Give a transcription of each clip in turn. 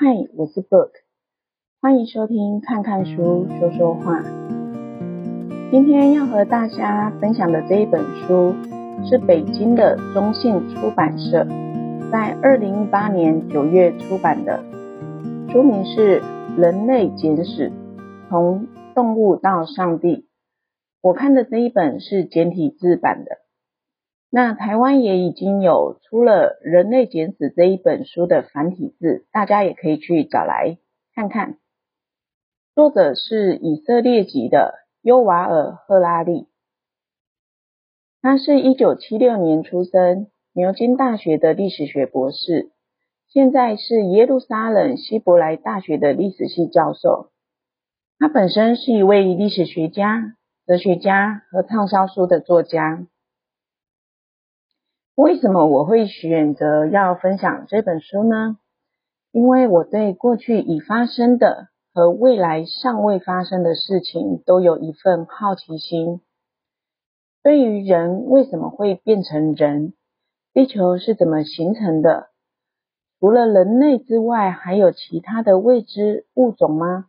嗨，我是 Book，欢迎收听看看书说说话。今天要和大家分享的这一本书是北京的中信出版社在二零一八年九月出版的，书名是《人类简史：从动物到上帝》。我看的这一本是简体字版的。那台湾也已经有出了《人类简史》这一本书的繁体字，大家也可以去找来看看。作者是以色列籍的尤瓦尔·赫拉利，他是一九七六年出生，牛津大学的历史学博士，现在是耶路撒冷希伯来大学的历史系教授。他本身是一位历史学家、哲学家和畅销书的作家。为什么我会选择要分享这本书呢？因为我对过去已发生的和未来尚未发生的事情都有一份好奇心。对于人为什么会变成人，地球是怎么形成的，除了人类之外，还有其他的未知物种吗？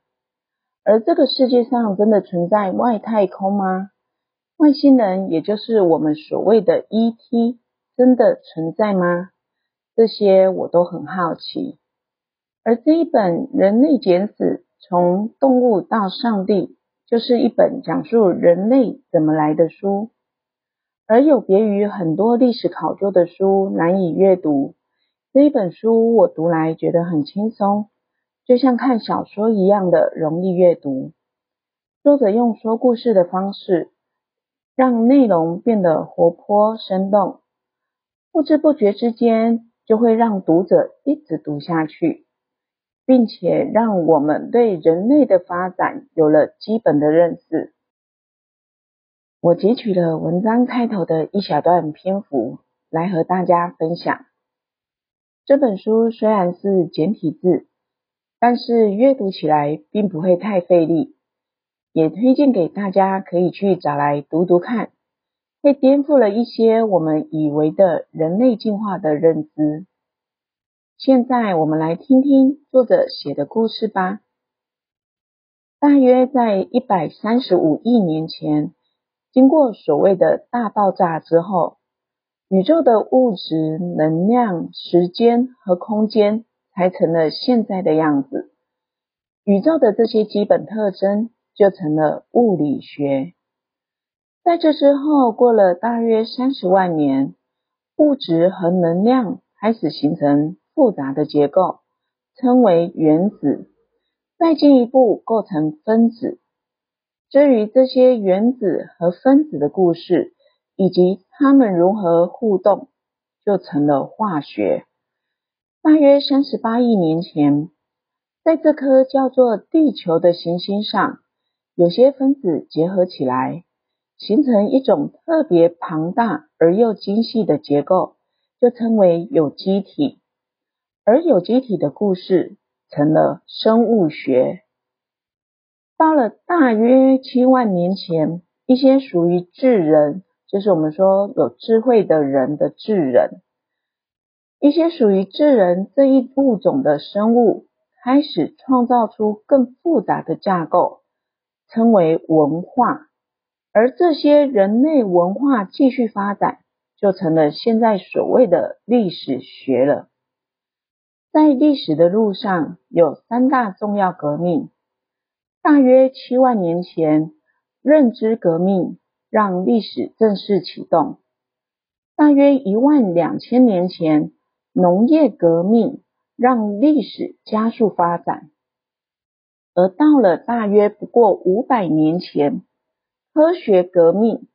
而这个世界上真的存在外太空吗？外星人，也就是我们所谓的 ET。真的存在吗？这些我都很好奇。而这一本《人类简史：从动物到上帝》，就是一本讲述人类怎么来的书。而有别于很多历史考究的书难以阅读，这一本书我读来觉得很轻松，就像看小说一样的容易阅读。作者用说故事的方式，让内容变得活泼生动。不知不觉之间，就会让读者一直读下去，并且让我们对人类的发展有了基本的认识。我截取了文章开头的一小段篇幅来和大家分享。这本书虽然是简体字，但是阅读起来并不会太费力，也推荐给大家可以去找来读读看。会颠覆了一些我们以为的人类进化的认知。现在我们来听听作者写的故事吧。大约在一百三十五亿年前，经过所谓的大爆炸之后，宇宙的物质、能量、时间和空间才成了现在的样子。宇宙的这些基本特征就成了物理学。在这之后，过了大约三十万年，物质和能量开始形成复杂的结构，称为原子。再进一步构成分子。至于这些原子和分子的故事，以及它们如何互动，就成了化学。大约三十八亿年前，在这颗叫做地球的行星上，有些分子结合起来。形成一种特别庞大而又精细的结构，就称为有机体。而有机体的故事成了生物学。到了大约七万年前，一些属于智人，就是我们说有智慧的人的智人，一些属于智人这一物种的生物，开始创造出更复杂的架构，称为文化。而这些人类文化继续发展，就成了现在所谓的历史学了。在历史的路上，有三大重要革命。大约七万年前，认知革命让历史正式启动；大约一万两千年前，农业革命让历史加速发展；而到了大约不过五百年前，科学革命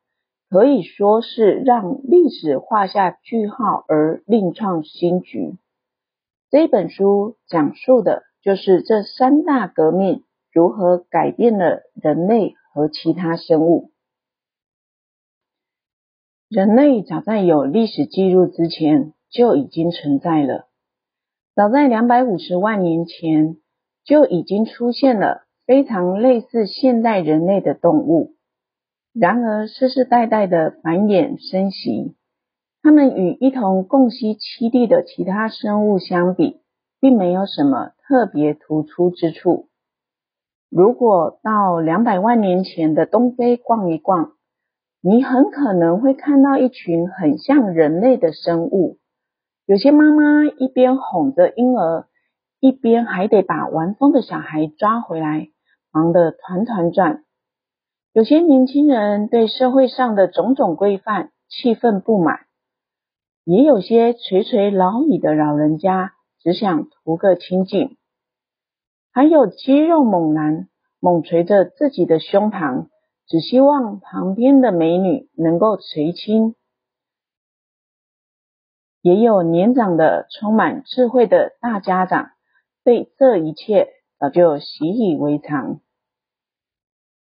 可以说是让历史画下句号而另创新局。这本书讲述的就是这三大革命如何改变了人类和其他生物。人类早在有历史记录之前就已经存在了，早在两百五十万年前就已经出现了非常类似现代人类的动物。然而，世世代代的繁衍生息，它们与一同共栖栖地的其他生物相比，并没有什么特别突出之处。如果到两百万年前的东非逛一逛，你很可能会看到一群很像人类的生物。有些妈妈一边哄着婴儿，一边还得把玩疯的小孩抓回来，忙得团团转。有些年轻人对社会上的种种规范气愤不满，也有些垂垂老矣的老人家只想图个清静，还有肌肉猛男猛捶着自己的胸膛，只希望旁边的美女能够垂青。也有年长的、充满智慧的大家长，对这一切早就习以为常。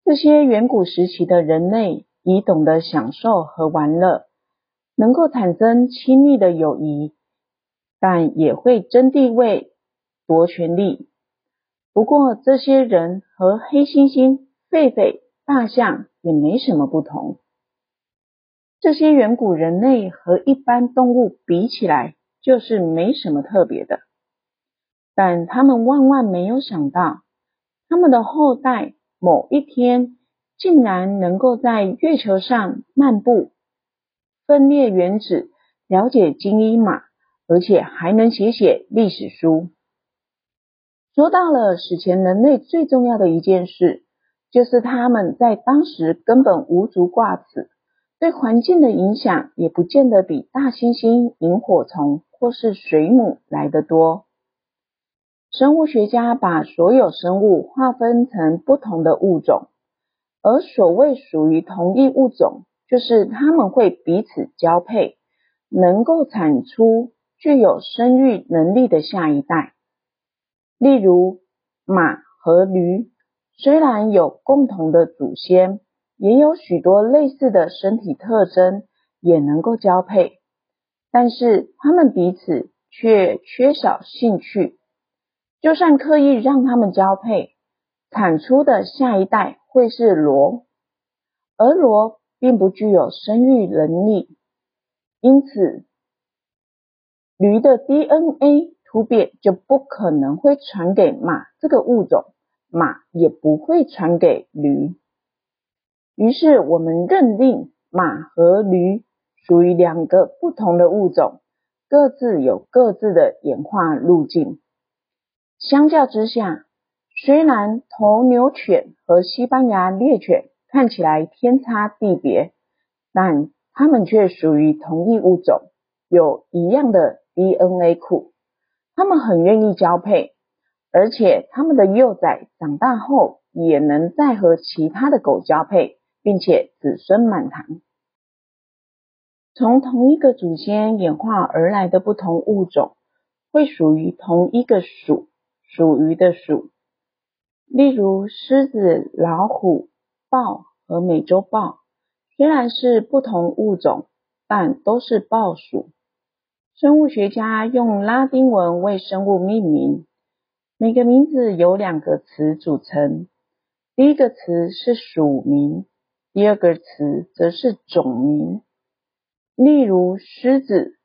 这些远古时期的人类已懂得享受和玩乐，能够产生亲密的友谊，但也会争地位、夺权力。不过，这些人和黑猩猩、狒狒、大象也没什么不同。这些远古人类和一般动物比起来，就是没什么特别的。但他们万万没有想到，他们的后代某一天竟然能够在月球上漫步、分裂原子、了解金银马，而且还能写写历史书。说到了史前人类最重要的一件事，就是他们在当时根本无足挂齿。对环境的影响也不见得比大猩猩、萤火虫或是水母来得多。生物学家把所有生物划分成不同的物种，而所谓属于同一物种，就是它们会彼此交配，能够产出具有生育能力的下一代。例如，马和驴虽然有共同的祖先。也有许多类似的身体特征，也能够交配，但是他们彼此却缺少兴趣。就算刻意让他们交配，产出的下一代会是骡，而骡并不具有生育能力，因此驴的 DNA 突变就不可能会传给马这个物种，马也不会传给驴。于是我们认定马和驴属于两个不同的物种，各自有各自的演化路径。相较之下，虽然头牛犬和西班牙猎犬看起来天差地别，但它们却属于同一物种，有一样的 DNA 库。它们很愿意交配，而且它们的幼崽长大后也能再和其他的狗交配。并且子孙满堂。从同一个祖先演化而来的不同物种，会属于同一个属，属于的属。例如，狮子、老虎、豹和美洲豹，虽然是不同物种，但都是豹属。生物学家用拉丁文为生物命名，每个名字由两个词组成。第一个词是属名。第二个词则是种名，例如狮子，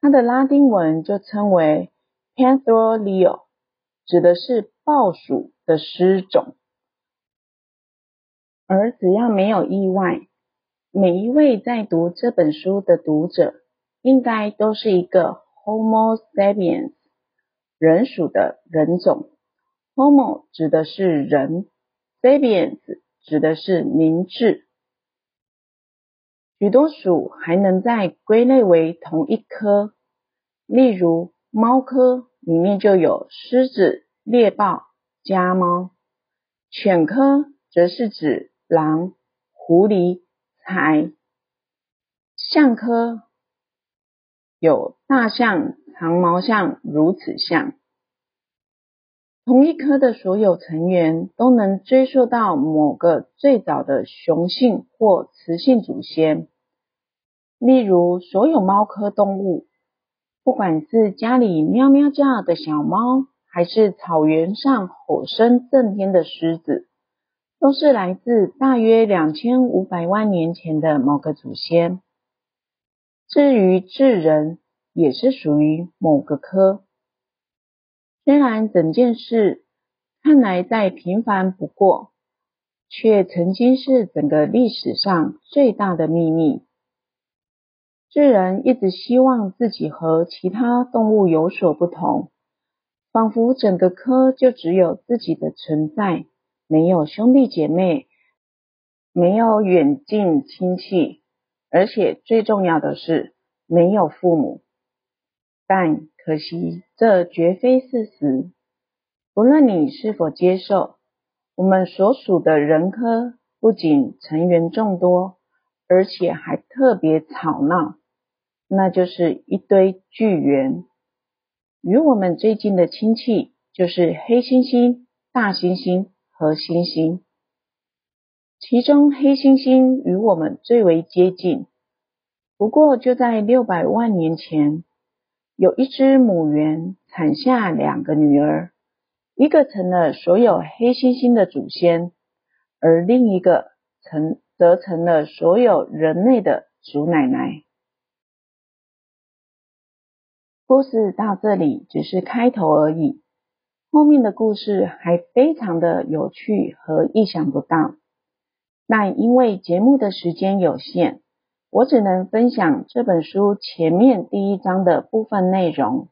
它的拉丁文就称为 Panther leo，指的是豹属的狮种。而只要没有意外，每一位在读这本书的读者，应该都是一个 Homo sapiens，人属的人种。Homo 指的是人，sapiens。指的是明智，许多属还能再归类为同一科，例如猫科里面就有狮子、猎豹、家猫；犬科则是指狼、狐狸、豺；象科有大象、长毛象、乳齿象。同一科的所有成员都能追溯到某个最早的雄性或雌性祖先。例如，所有猫科动物，不管是家里喵喵叫的小猫，还是草原上吼声震天的狮子，都是来自大约两千五百万年前的某个祖先。至于智人，也是属于某个科。虽然整件事看来再平凡不过，却曾经是整个历史上最大的秘密。智人一直希望自己和其他动物有所不同，仿佛整个科就只有自己的存在，没有兄弟姐妹，没有远近亲戚，而且最重要的是没有父母。但可惜，这绝非事实。不论你是否接受，我们所属的人科不仅成员众多，而且还特别吵闹。那就是一堆巨猿，与我们最近的亲戚就是黑猩猩、大猩猩和猩猩。其中黑猩猩与我们最为接近。不过就在六百万年前，有一只母猿产下两个女儿，一个成了所有黑猩猩的祖先，而另一个成则成了所有人类的祖奶奶。故事到这里只是开头而已，后面的故事还非常的有趣和意想不到。但因为节目的时间有限，我只能分享这本书前面第一章的部分内容。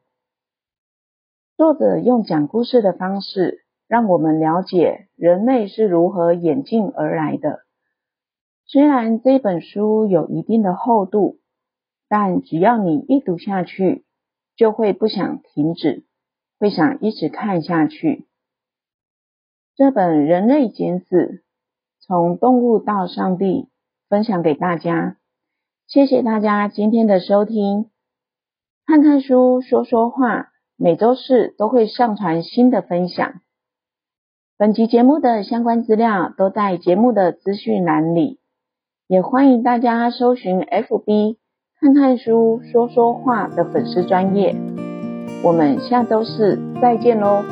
作者用讲故事的方式，让我们了解人类是如何演进而来的。虽然这本书有一定的厚度，但只要你一读下去，就会不想停止，会想一直看下去。这本《人类简史：从动物到上帝》分享给大家，谢谢大家今天的收听。看看书，说说话，每周四都会上传新的分享。本集节目的相关资料都在节目的资讯栏里，也欢迎大家搜寻 FB。看看书，说说话的粉丝专业，我们下周四再见喽。